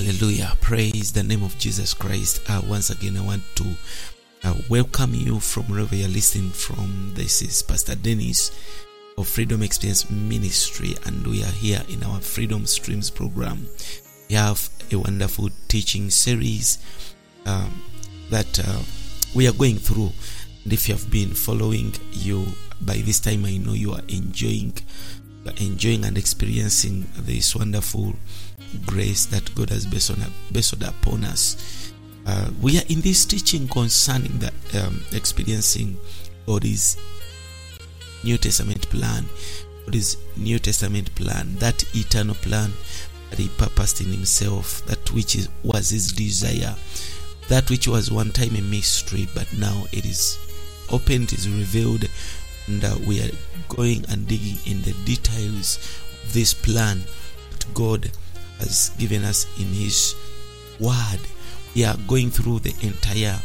Hallelujah. Praise the name of Jesus Christ. Uh, once again, I want to uh, welcome you from wherever you're listening from. This is Pastor Dennis of Freedom Experience Ministry, and we are here in our Freedom Streams program. We have a wonderful teaching series um, that uh, we are going through. And if you have been following, you by this time I know you are enjoying, enjoying and experiencing this wonderful grace that God has bestowed, bestowed upon us. Uh, we are in this teaching concerning the um, experiencing God's New Testament plan, God's New Testament plan, that eternal plan that He purposed in Himself, that which is, was His desire, that which was one time a mystery, but now it is opened, is revealed, and uh, we are going and digging in the details of this plan that God has given us in His Word. We are going through the entire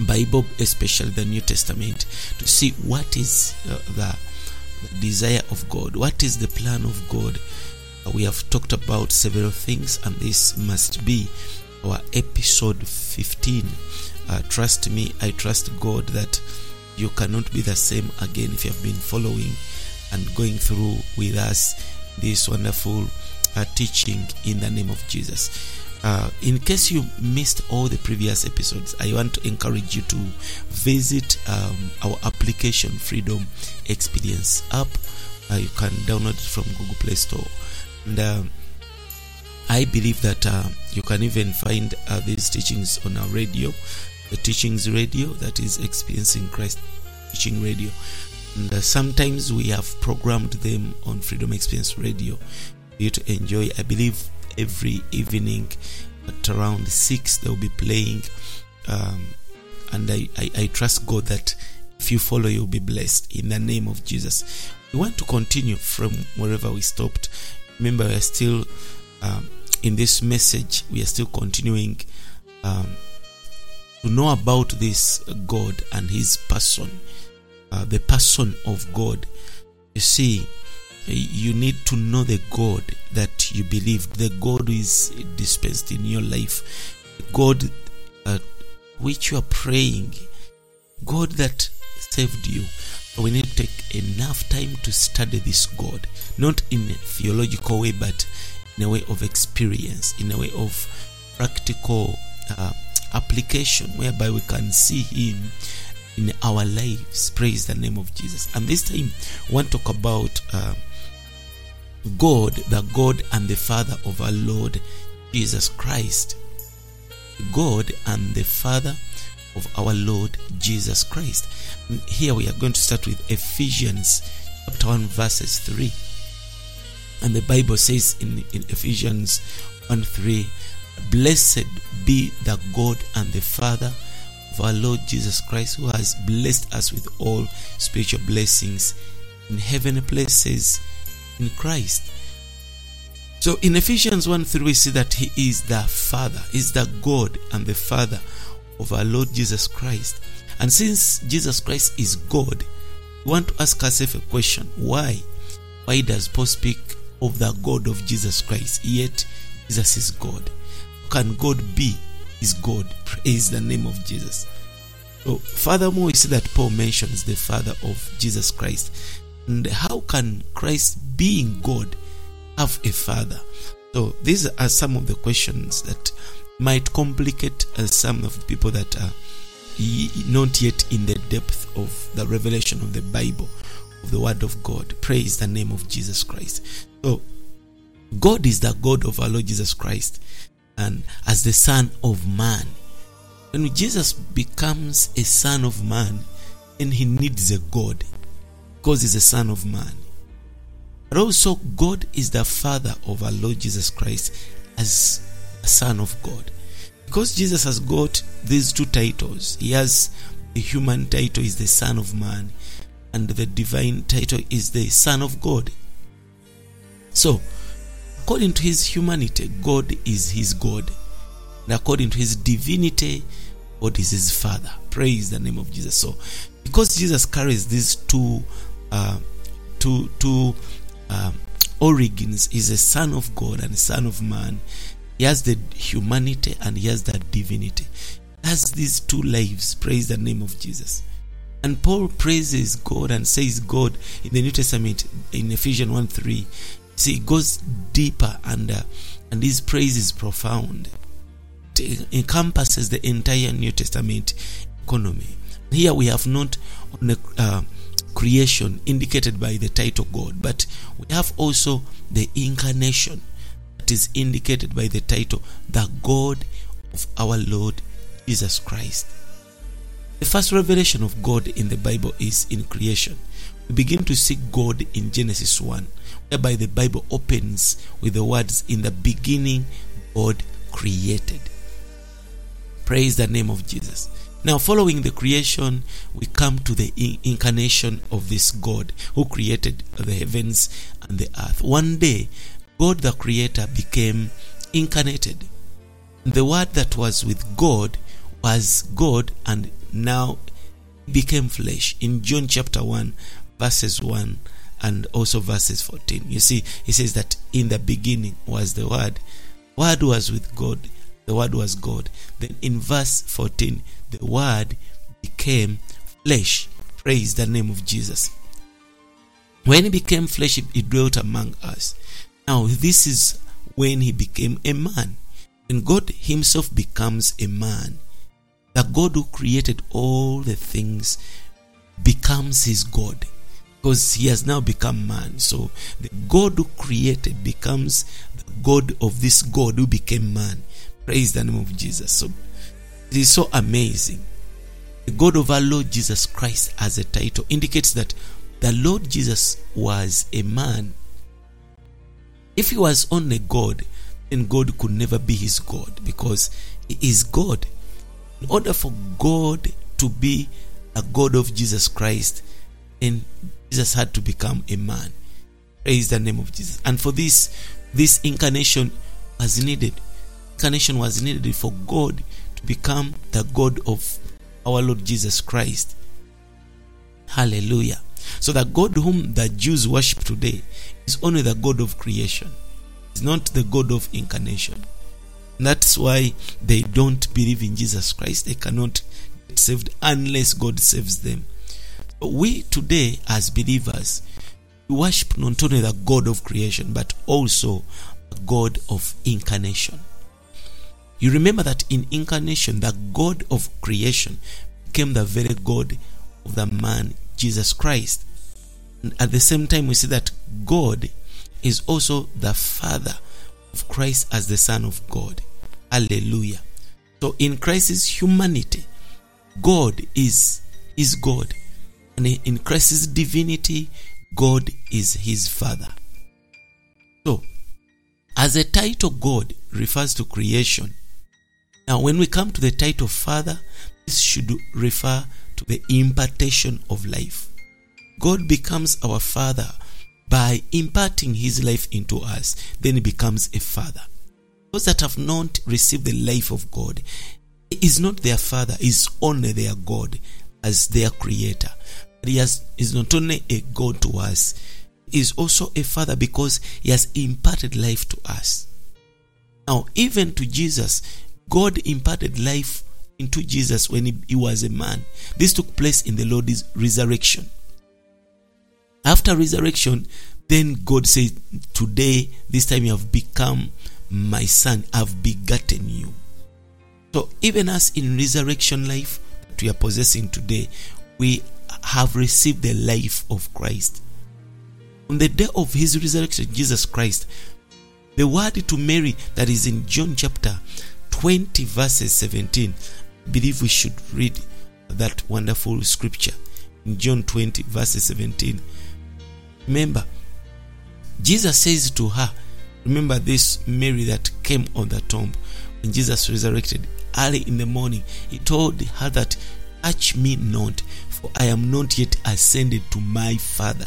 Bible, especially the New Testament, to see what is uh, the, desire of God, what is the plan of God. Uh, we have talked about several things, and this must be our episode 15. Uh, trust me, I trust God that you cannot be the same again if you have been following and going through with us this wonderful uh, teaching in the name of Jesus. Uh, in case you missed all the previous episodes, I want to encourage you to visit um, our application Freedom Experience app. Uh, you can download it from Google Play Store. And uh, I believe that uh, you can even find uh, these teachings on our radio, the Teachings Radio, that is Experiencing Christ Teaching Radio. And uh, sometimes we have programmed them on Freedom Experience Radio you to enjoy. I believe every evening at around 6 they'll be playing. Um, and I, I, I trust God that if you follow, you'll be blessed in the name of Jesus. We want to continue from wherever we stopped. Remember, we are still um, in this message, we are still continuing um, to know about this God and His person, uh, the person of God. You see, you need to know the God that you believe, the God who is dispensed in your life, God uh, which you are praying, God that saved you. We need to take enough time to study this God, not in a theological way, but in a way of experience, in a way of practical uh, application, whereby we can see Him in our lives. Praise the name of Jesus. And this time, we want to talk about uh, God, the God and the Father of our Lord Jesus Christ. God and the Father of our Lord Jesus Christ. Here we are going to start with Ephesians chapter 1, verses 3. And the Bible says in, in Ephesians 1 3, Blessed be the God and the Father of our Lord Jesus Christ, who has blessed us with all spiritual blessings in heavenly places in Christ. So in Ephesians 1 3, we see that He is the Father, is the God and the Father of our Lord Jesus Christ. And since Jesus Christ is God, we want to ask ourselves a question why? Why does Paul speak of the God of Jesus Christ, yet Jesus is God? Can God be is God? Praise the name of Jesus. So, furthermore, we see that Paul mentions the Father of Jesus Christ. And how can Christ, being God, have a Father? So, these are some of the questions that might complicate uh, some of the people that are not yet in the depth of the revelation of the Bible, of the Word of God. Praise the name of Jesus Christ. So, God is the God of our Lord Jesus Christ and as the Son of Man. When Jesus becomes a Son of Man, then he needs a God because he's a Son of Man. But also, God is the Father of our Lord Jesus Christ as a Son of God. Because Jesus has got these two titles, he has the human title is the Son of Man, and the divine title is the Son of God. So, according to his humanity, God is his God. And according to his divinity, God is his Father. Praise the name of Jesus. So, because Jesus carries these two, uh, two, two um, origins, is a Son of God and a Son of Man, He has the humanity and he has the divinity. He has these two lives. Praise the name of Jesus. And Paul praises God and says God in the New Testament in Ephesians 1 3. See, it goes deeper and uh, and his praise is profound. It encompasses the entire New Testament economy. Here we have not on a, uh, creation indicated by the title God, but we have also the incarnation that is indicated by the title the God of our Lord Jesus Christ. The first revelation of God in the Bible is in creation. We begin to see God in Genesis 1, whereby the Bible opens with the words, In the beginning, God created. Praise the name of Jesus. Now, following the creation, we come to the incarnation of this God who created the heavens and the earth. One day, God the Creator became incarnated. The word that was with God was God and now became flesh. In John chapter 1, verses 1 and also verses 14. You see, he says that in the beginning was the Word. Word was with God. The Word was God. Then in verse 14, the Word became flesh. Praise the name of Jesus. When he became flesh, he dwelt among us. Now, this is when he became a man. When God himself becomes a man, the God who created all the things becomes his God because he has now become man. So the God who created becomes the God of this God who became man. Praise the name of Jesus. So it is so amazing. God of our Lord Jesus Christ as a title indicates that the Lord Jesus was a man. If he was only God, then God could never be his God because he is God. In order for God to be a God of Jesus Christ, then Jesus had to become a man. Praise the name of Jesus. And for this, this incarnation was needed. Incarnation was needed for God to become the God of our Lord Jesus Christ. Hallelujah. So the God whom the Jews worship today is only the God of creation. It's not the God of incarnation. That's why they don't believe in Jesus Christ. They cannot get saved unless God saves them. We today, as believers, we worship not only the God of creation, but also the God of incarnation. You remember that in incarnation, the God of creation became the very God of the man Jesus Christ. And at the same time, we see that God is also the Father of Christ as the Son of God. Hallelujah. So in Christ's humanity, God is is God. And in Christ's divinity, God is his Father. So, as a title, God refers to creation. Now, when we come to the title Father, this should refer to the impartation of life. God becomes our Father by imparting His life into us, then He becomes a Father. Those that have not received the life of God, is not their Father, is only their God as their Creator. But He has, is not only a God to us, is also a Father because He has imparted life to us. Now, even to Jesus, God imparted life into Jesus when he, he, was a man. This took place in the Lord's resurrection. After resurrection, then God said, Today, this time you have become my son, I've begotten you. So, even as in resurrection life that we are possessing today, we have received the life of Christ. On the day of his resurrection, Jesus Christ, the word to Mary that is in John chapter 20, verses 17, I believe we should read that wonderful scripture in John 20, verses 17. Remember, Jesus says to her, Remember this Mary that came on the tomb when Jesus resurrected early in the morning. He told her that, Touch me not, for I am not yet ascended to my Father.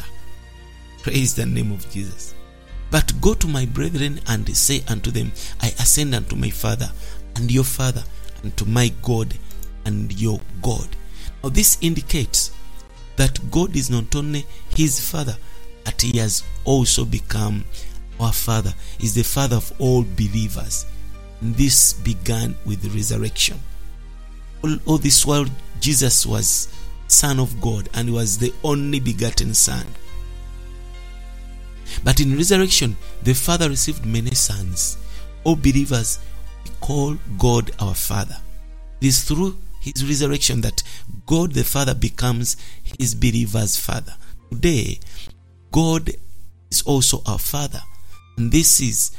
Praise the name of Jesus. But go to my brethren and say unto them, I ascend unto my Father and your Father, and to my God and your God. Now, this indicates that God is not only his Father, but he has also become our Father, is the Father of all believers. And this began with the resurrection. All, all this while, Jesus was Son of God and was the only begotten Son. But in resurrection, the Father received many sons. All believers call God our Father. It is through his resurrection that God the Father becomes his believer's Father. Today, God is also our Father. And this is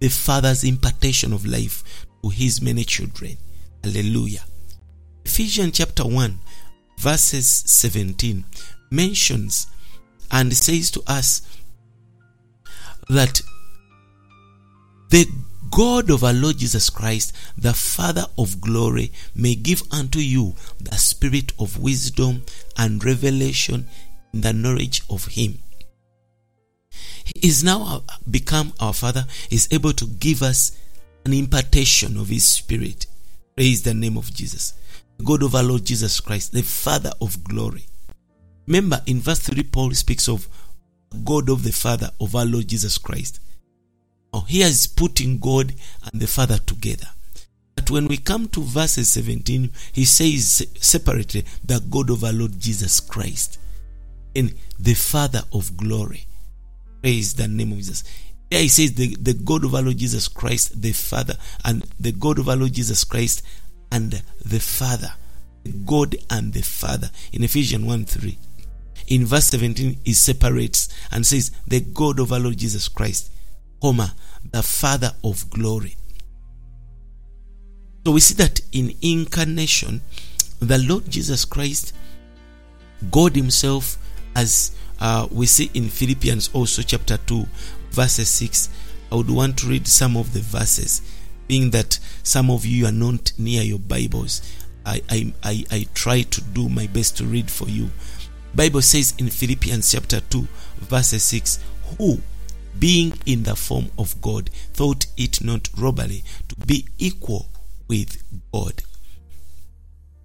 the Father's impartation of life to his many children. Hallelujah. Ephesians chapter 1, verses 17 mentions and says to us that the God of our Lord Jesus Christ, the Father of glory, may give unto you the spirit of wisdom and revelation in the knowledge of Him. He is now become our Father, He is able to give us an impartation of His Spirit. Praise the name of Jesus. God of our Lord Jesus Christ, the Father of glory. Remember, in verse 3, Paul speaks of God of the Father of our Lord Jesus Christ. Now, he is putting God and the Father together. But when we come to verses 17, he says separately the God of our Lord Jesus Christ and the Father of glory. Praise the name of Jesus. There he says the, the God of our Lord Jesus Christ, the Father, and the God of our Lord Jesus Christ and the Father. God and the Father. In Ephesians 1 3. In verse 17, he separates and says, The God of our Lord Jesus Christ, comma, the Father of glory. So we see that in incarnation, the Lord Jesus Christ, God Himself, as uh, we see in Philippians also chapter 2, verses 6. I would want to read some of the verses, being that some of you are not near your Bibles. I, I, I, I try to do my best to read for you. Bible says in Philippians chapter 2, verses 6, who being in the form of God, thought it not robbery to be equal with God.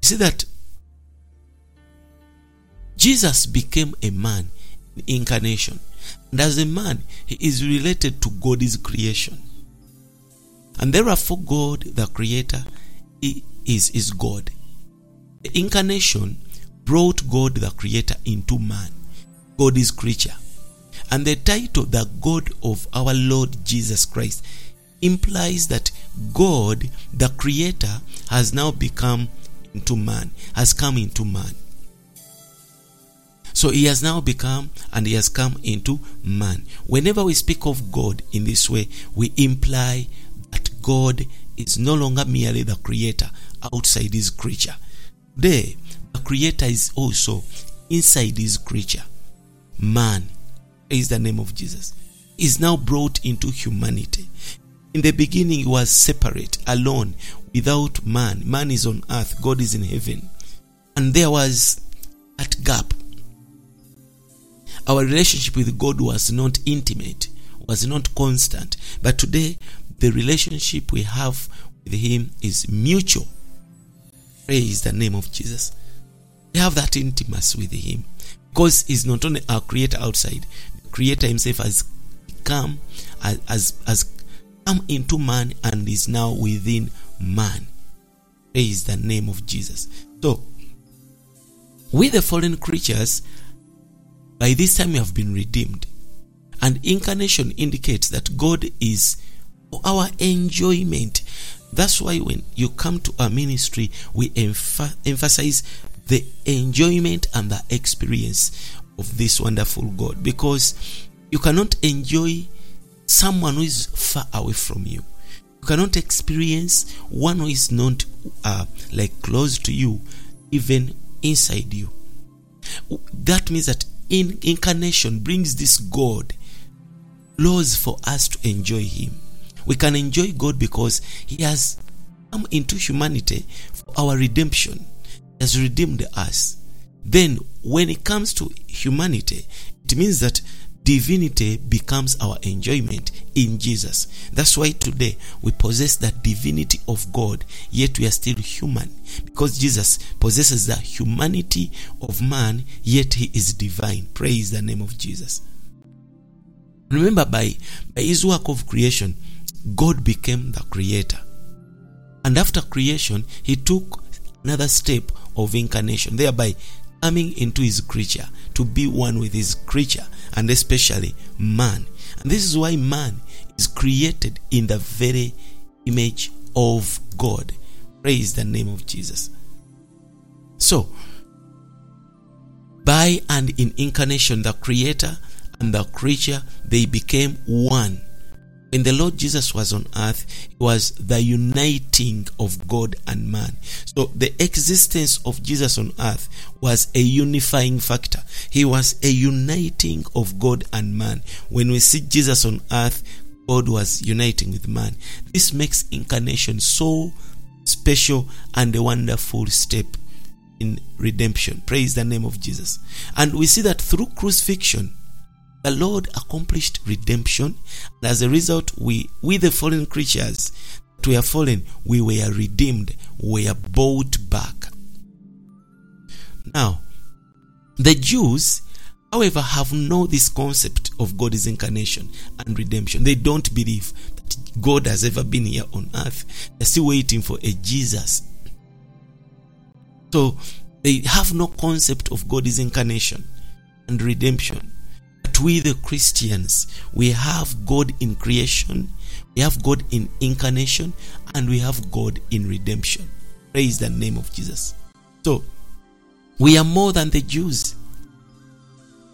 You see that Jesus became a man in incarnation. And as a man, he is related to God's creation. And therefore, God, the creator, is, is God. The incarnation brought God, the creator, into man. God is creature. And the title, the God of our Lord Jesus Christ, implies that God, the creator, has now become into man, has come into man. So he has now become and he has come into man. Whenever we speak of God in this way, we imply that God is no longer merely the creator outside his creature. There, the creator is also inside his creature. Man is the name of Jesus. Is now brought into humanity. In the beginning, he was separate, alone, without man. Man is on earth, God is in heaven. And there was that gap. Our relationship with God was not intimate, was not constant. But today, the relationship we have with Him is mutual. Praise the name of Jesus. We have that intimacy with Him because He's not only our Creator outside, Creator Himself has come, has, has come into man and is now within man. Praise the name of Jesus. So, we the fallen creatures, by this time we have been redeemed. And incarnation indicates that God is for our enjoyment. That's why when you come to our ministry, we emph- emphasize the enjoyment and the experience of this wonderful God because you cannot enjoy someone who is far away from you. You cannot experience one who is not uh, like close to you, even inside you. That means that in incarnation brings this God laws for us to enjoy Him. We can enjoy God because He has come into humanity for our redemption. He has redeemed us. Then, when it comes to humanity, it means that divinity becomes our enjoyment in Jesus. That's why today we possess that divinity of God, yet we are still human. Because Jesus possesses the humanity of man, yet he is divine. Praise the name of Jesus. Remember, by, by his work of creation, God became the creator. And after creation, he took another step of incarnation, thereby coming into his creature to be one with his creature, and especially man. And this is why man is created in the very image of God. Praise the name of Jesus. So, by and in incarnation, the creator and the creature, they became one. When the Lord Jesus was on earth, it was the uniting of God and man. So the existence of Jesus on earth was a unifying factor. He was a uniting of God and man. When we see Jesus on earth, God was uniting with man. This makes incarnation so special and a wonderful step in redemption. Praise the name of Jesus. And we see that through crucifixion, the Lord accomplished redemption. And as a result, we, we the fallen creatures that we are fallen, we were redeemed, we are bought back. Now, the Jews, however, have no this concept of God's incarnation and redemption. They don't believe that God has ever been here on earth. They're still waiting for a Jesus. So they have no concept of God's incarnation and redemption. But we, the Christians, we have God in creation, we have God in incarnation, and we have God in redemption. Praise the name of Jesus. So, we are more than the Jews.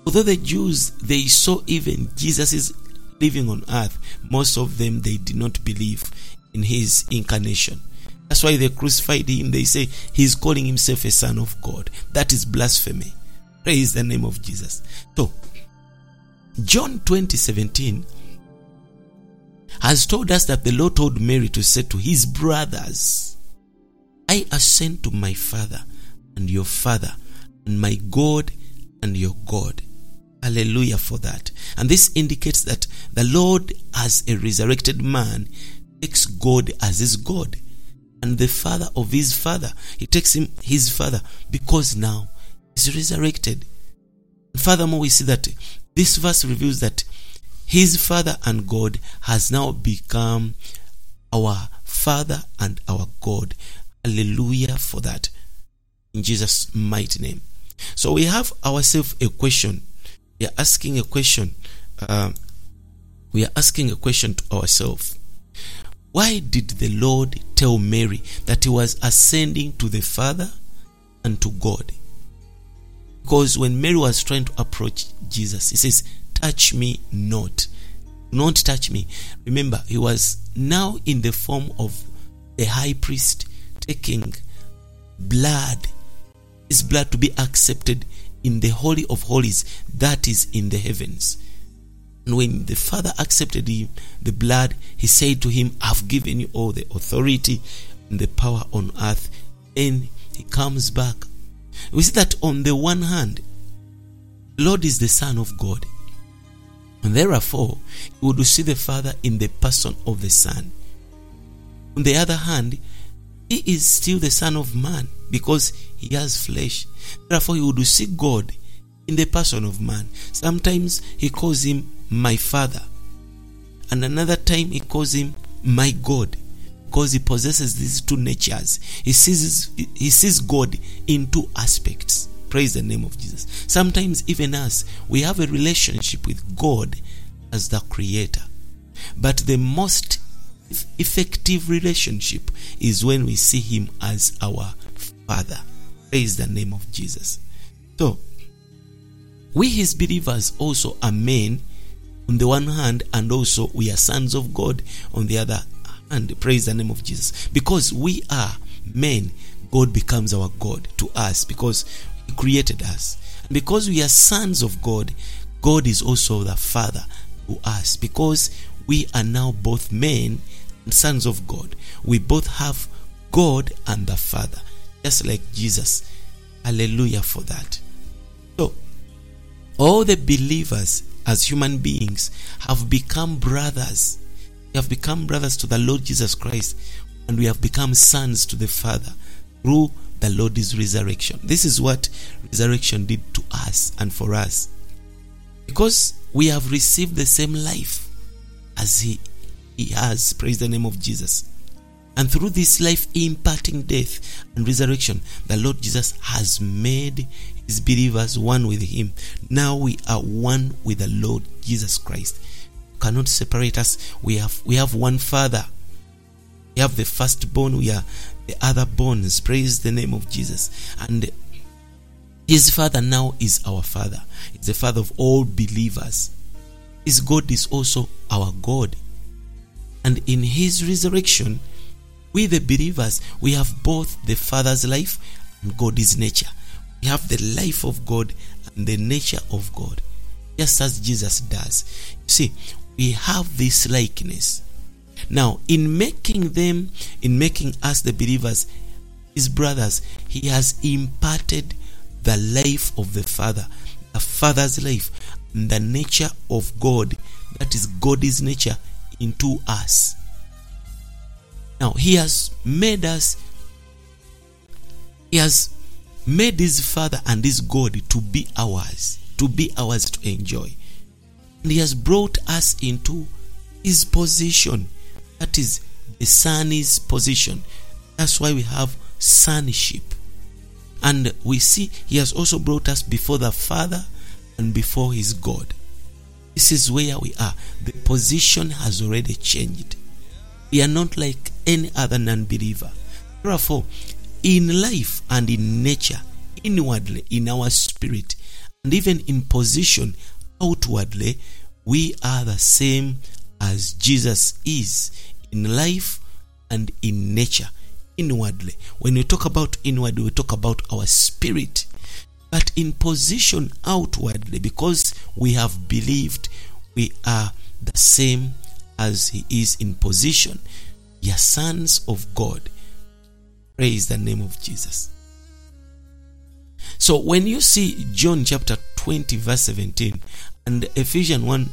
Although the Jews, they saw even Jesus is living on earth, most of them, they did not believe in his incarnation. That's why they crucified him. They say he's calling himself a son of God. That is blasphemy. Praise the name of Jesus. So, John 20 17 has told us that the Lord told Mary to say to his brothers, I ascend to my Father and your Father, and my God and your God. Hallelujah for that. And this indicates that the Lord, as a resurrected man, takes God as his God and the father of his father. He takes him his father because now he's resurrected. Furthermore, we see that this verse reveals that his father and God has now become our father and our God. Hallelujah for that. In Jesus' mighty name. So we have ourselves a question. We are asking a question. Uh, we are asking a question to ourselves. Why did the Lord tell Mary that he was ascending to the Father and to God? Because when Mary was trying to approach Jesus, he says, Touch me not. Not touch me. Remember, he was now in the form of a high priest taking blood, his blood to be accepted in the Holy of Holies that is in the heavens. And when the Father accepted him, the blood, he said to him, I've given you all the authority and the power on earth. And he comes back. We see that on the one hand, Lord is the Son of God. And therefore, he would see the Father in the person of the Son. On the other hand, he is still the Son of Man because he has flesh. Therefore, he would see God in the person of man. Sometimes he calls him my Father, and another time he calls him my God because he possesses these two natures. He sees he sees God in two aspects. Praise the name of Jesus. Sometimes even us, we have a relationship with God as the creator. But the most effective relationship is when we see him as our father. Praise the name of Jesus. So, we his believers also are men on the one hand, and also we are sons of God on the other hand. Praise the name of Jesus. Because we are men, God becomes our God to us because He created us. Because we are sons of God, God is also the Father to us because we are now both men and sons of God. We both have God and the Father, just like Jesus. Hallelujah for that. So, all the believers as human beings have become brothers. We have become brothers to the Lord Jesus Christ, and we have become sons to the Father through the Lord's resurrection. This is what resurrection did to us and for us. Because we have received the same life as He, he has. Praise the name of Jesus. And through this life imparting death and resurrection, the Lord Jesus has made his believers one with him. Now we are one with the Lord Jesus Christ. Cannot separate us. We have we have one Father. We have the firstborn, we are the other bones. Praise the name of Jesus. And his father now is our father. He's the father of all believers. His God is also our God. And in his resurrection, we the believers, we have both the Father's life and God's nature. We have the life of God and the nature of God, just as Jesus does. You see, we have this likeness. Now, in making them, in making us the believers, his brothers, he has imparted the life of the Father, the Father's life, and the nature of God, that is God's nature, into us. Now, he has made us, he has made his Father and his God to be ours, to be ours to enjoy. And he has brought us into his position, that is the Son's position. That's why we have sonship. And we see he has also brought us before the Father and before his God. This is where we are. The position has already changed. We are not like any other non believer. Therefore, in life and in nature, inwardly, in our spirit, and even in position outwardly, we are the same as Jesus is in life and in nature. Inwardly. When we talk about inward, we talk about our spirit. But in position outwardly, because we have believed, we are the same as He is in position. We are sons of God. Praise the name of Jesus. So when you see John chapter 20, verse 17, and Ephesians 1,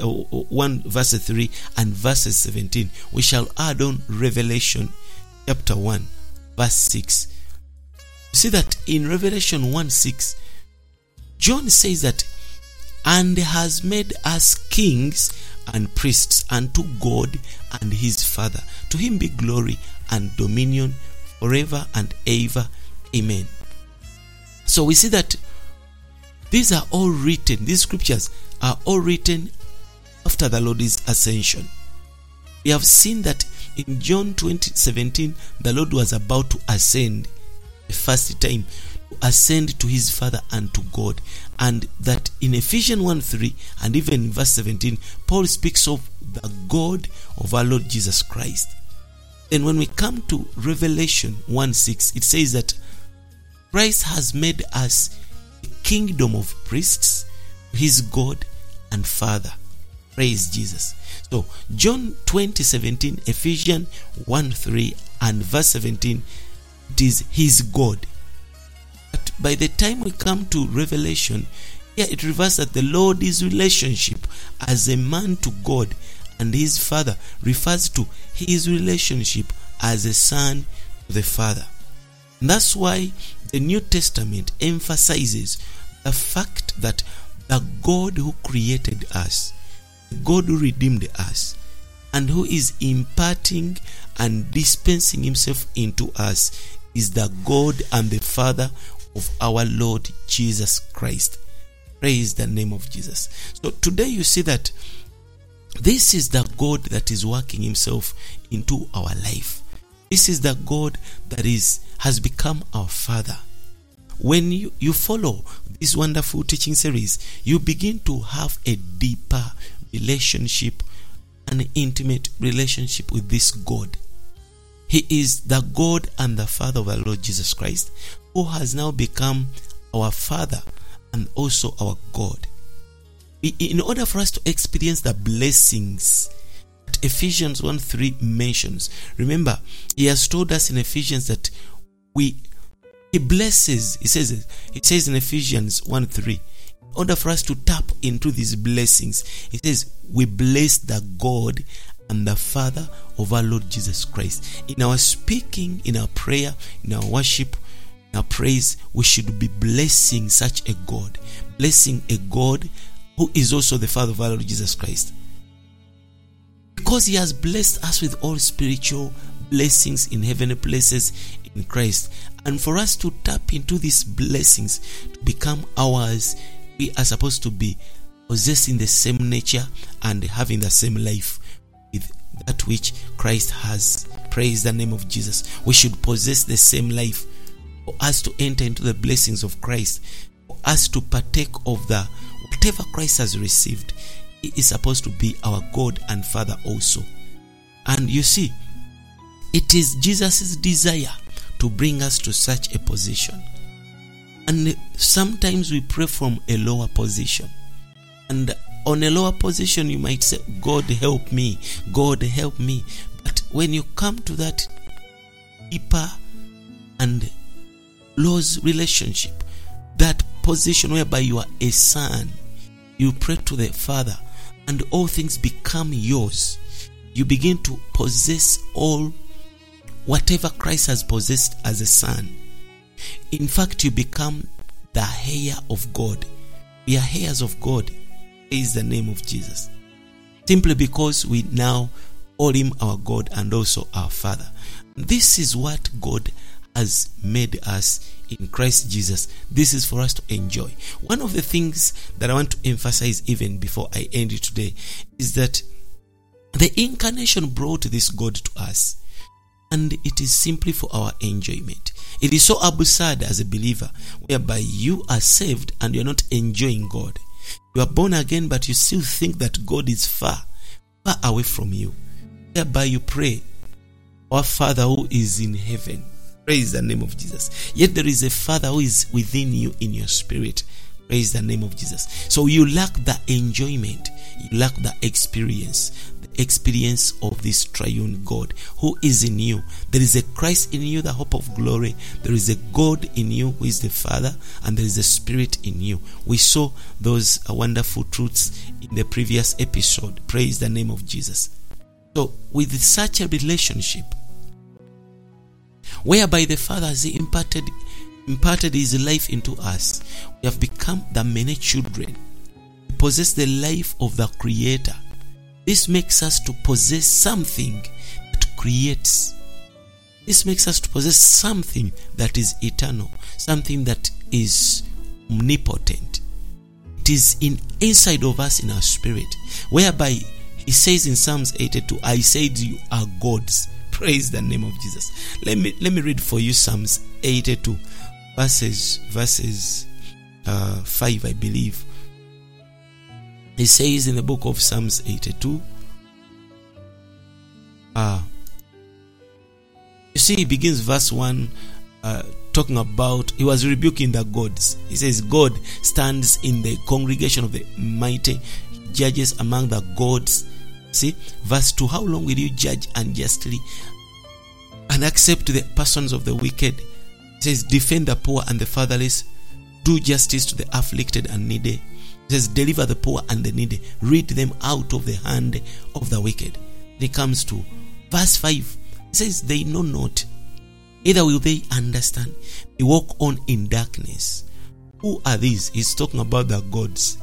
uh, 1 verse 3 and verses 17, we shall add on Revelation chapter 1, verse 6. You see that in Revelation 1 6, John says that, and has made us kings and priests unto God and his Father. To him be glory and dominion forever and ever. Amen. So we see that these are all written, these scriptures are all written after the Lord's ascension. We have seen that in John 20 17, the Lord was about to ascend the first time to ascend to his Father and to God. And that in Ephesians 1 3 and even in verse 17, Paul speaks of the God of our Lord Jesus Christ. And when we come to Revelation 1 6, it says that Christ has made us kingdom of priests, his God and Father. Praise Jesus. So, John 20 17, Ephesians 1 3, and verse 17, it is his God. But by the time we come to Revelation, here it reverses that the Lord is relationship as a man to God, and his Father refers to his relationship as a son to the Father. And that's why the New Testament emphasizes the fact that the God who created us, the God who redeemed us, and who is imparting and dispensing himself into us is the God and the Father of our Lord Jesus Christ. Praise the name of Jesus. So today you see that this is the God that is working himself into our life. This is the God that is has become our Father. When you, you follow this wonderful teaching series, you begin to have a deeper relationship, an intimate relationship with this God. He is the God and the Father of our Lord Jesus Christ, who has now become our Father and also our God. In order for us to experience the blessings Ephesians 1 3 mentions, remember, he has told us in Ephesians that we he blesses, he says it says in Ephesians 1 3, in order for us to tap into these blessings, he says, We bless the God and the Father of our Lord Jesus Christ. In our speaking, in our prayer, in our worship, in our praise, we should be blessing such a God, blessing a God who is also the Father of our Lord Jesus Christ. Because He has blessed us with all spiritual blessings in heavenly places in Christ. And for us to tap into these blessings to become ours, we are supposed to be possessing the same nature and having the same life with that which Christ has. Praise the name of Jesus. We should possess the same life for us to enter into the blessings of Christ, for us to partake of the whatever Christ has received. Is supposed to be our God and Father also. And you see, it is Jesus' desire to bring us to such a position. And sometimes we pray from a lower position. And on a lower position, you might say, God help me, God help me. But when you come to that deeper and close relationship, that position whereby you are a son, you pray to the Father, and all things become yours. You begin to possess all whatever Christ has possessed as a son. In fact, you become the heir of God. We are heirs of God. Is the name of Jesus. Simply because we now call him our God and also our Father. This is what God has made us in Christ Jesus. This is for us to enjoy. One of the things that I want to emphasize even before I end it today is that the incarnation brought this God to us and it is simply for our enjoyment. It is so absurd as a believer whereby you are saved and you're not enjoying God. You are born again, but you still think that God is far, far away from you. Thereby you pray, Our Father who is in heaven. Praise the name of Jesus. Yet there is a Father who is within you in your spirit. Praise the name of Jesus. So you lack the enjoyment, you lack the experience, the experience of this triune God who is in you. There is a Christ in you, the hope of glory. There is a God in you who is the Father, and there is a Spirit in you. We saw those uh, wonderful truths in the previous episode. Praise the name of Jesus. So, with such a relationship, whereby the Father has imparted imparted his life into us, we have become the many children. We possess the life of the Creator. This makes us to possess something that creates. This makes us to possess something that is eternal, something that is omnipotent. It is in inside of us in our spirit, whereby he says in Psalms 82, I said you are gods. Praise the name of Jesus. Let me let me read for you Psalms 82 verses verses uh, 5 i believe. He says in the book of psalms 82 uh, you see he begins verse 1 uh, talking about he was rebuking the gods. He says god stands in the congregation of the mighty judges among the gods see verse 2 how long will you judge unjustly and accept the persons of the wicked it says, Defend the poor and the fatherless, do justice to the afflicted and needy. It says, Deliver the poor and the needy, rid them out of the hand of the wicked. It comes to verse 5. It says, They know not, either will they understand. They walk on in darkness. Who are these? He's talking about the gods.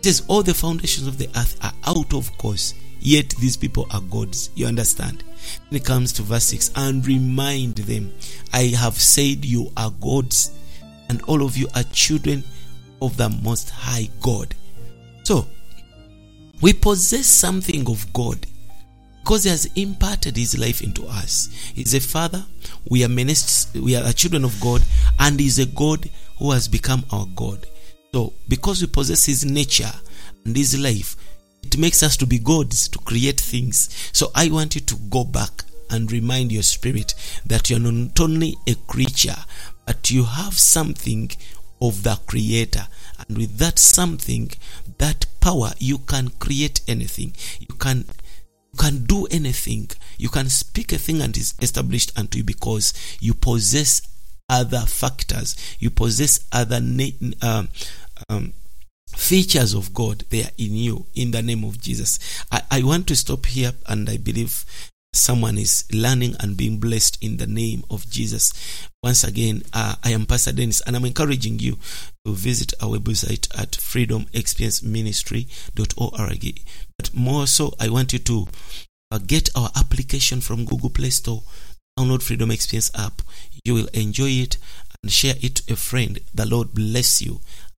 It says, All the foundations of the earth are out of course, yet these people are gods. You understand? It comes to verse 6, and remind them, I have said you are gods, and all of you are children of the Most High God. So, we possess something of God because He has imparted His life into us. He's a Father, we are ministers, we are children of God, and He's a God who has become our God. So, because we possess His nature and His life, it makes us to be gods, to create things. So I want you to go back and remind your spirit that you're not only a creature, but you have something of the creator. And with that something, that power, you can create anything. You can you can do anything. You can speak a thing and is established unto you because you possess other factors. You possess other na- um, um, features of God they are in you in the name of Jesus. I, I want to stop here and I believe someone is learning and being blessed in the name of Jesus. Once again, uh, I am Pastor Dennis and I'm encouraging you to visit our website at freedomexperienceministry.org. But more so, I want you to Uh, get our application from Google Play Store. Download Freedom Experience app. You will enjoy it and share it to a friend. The Lord bless you.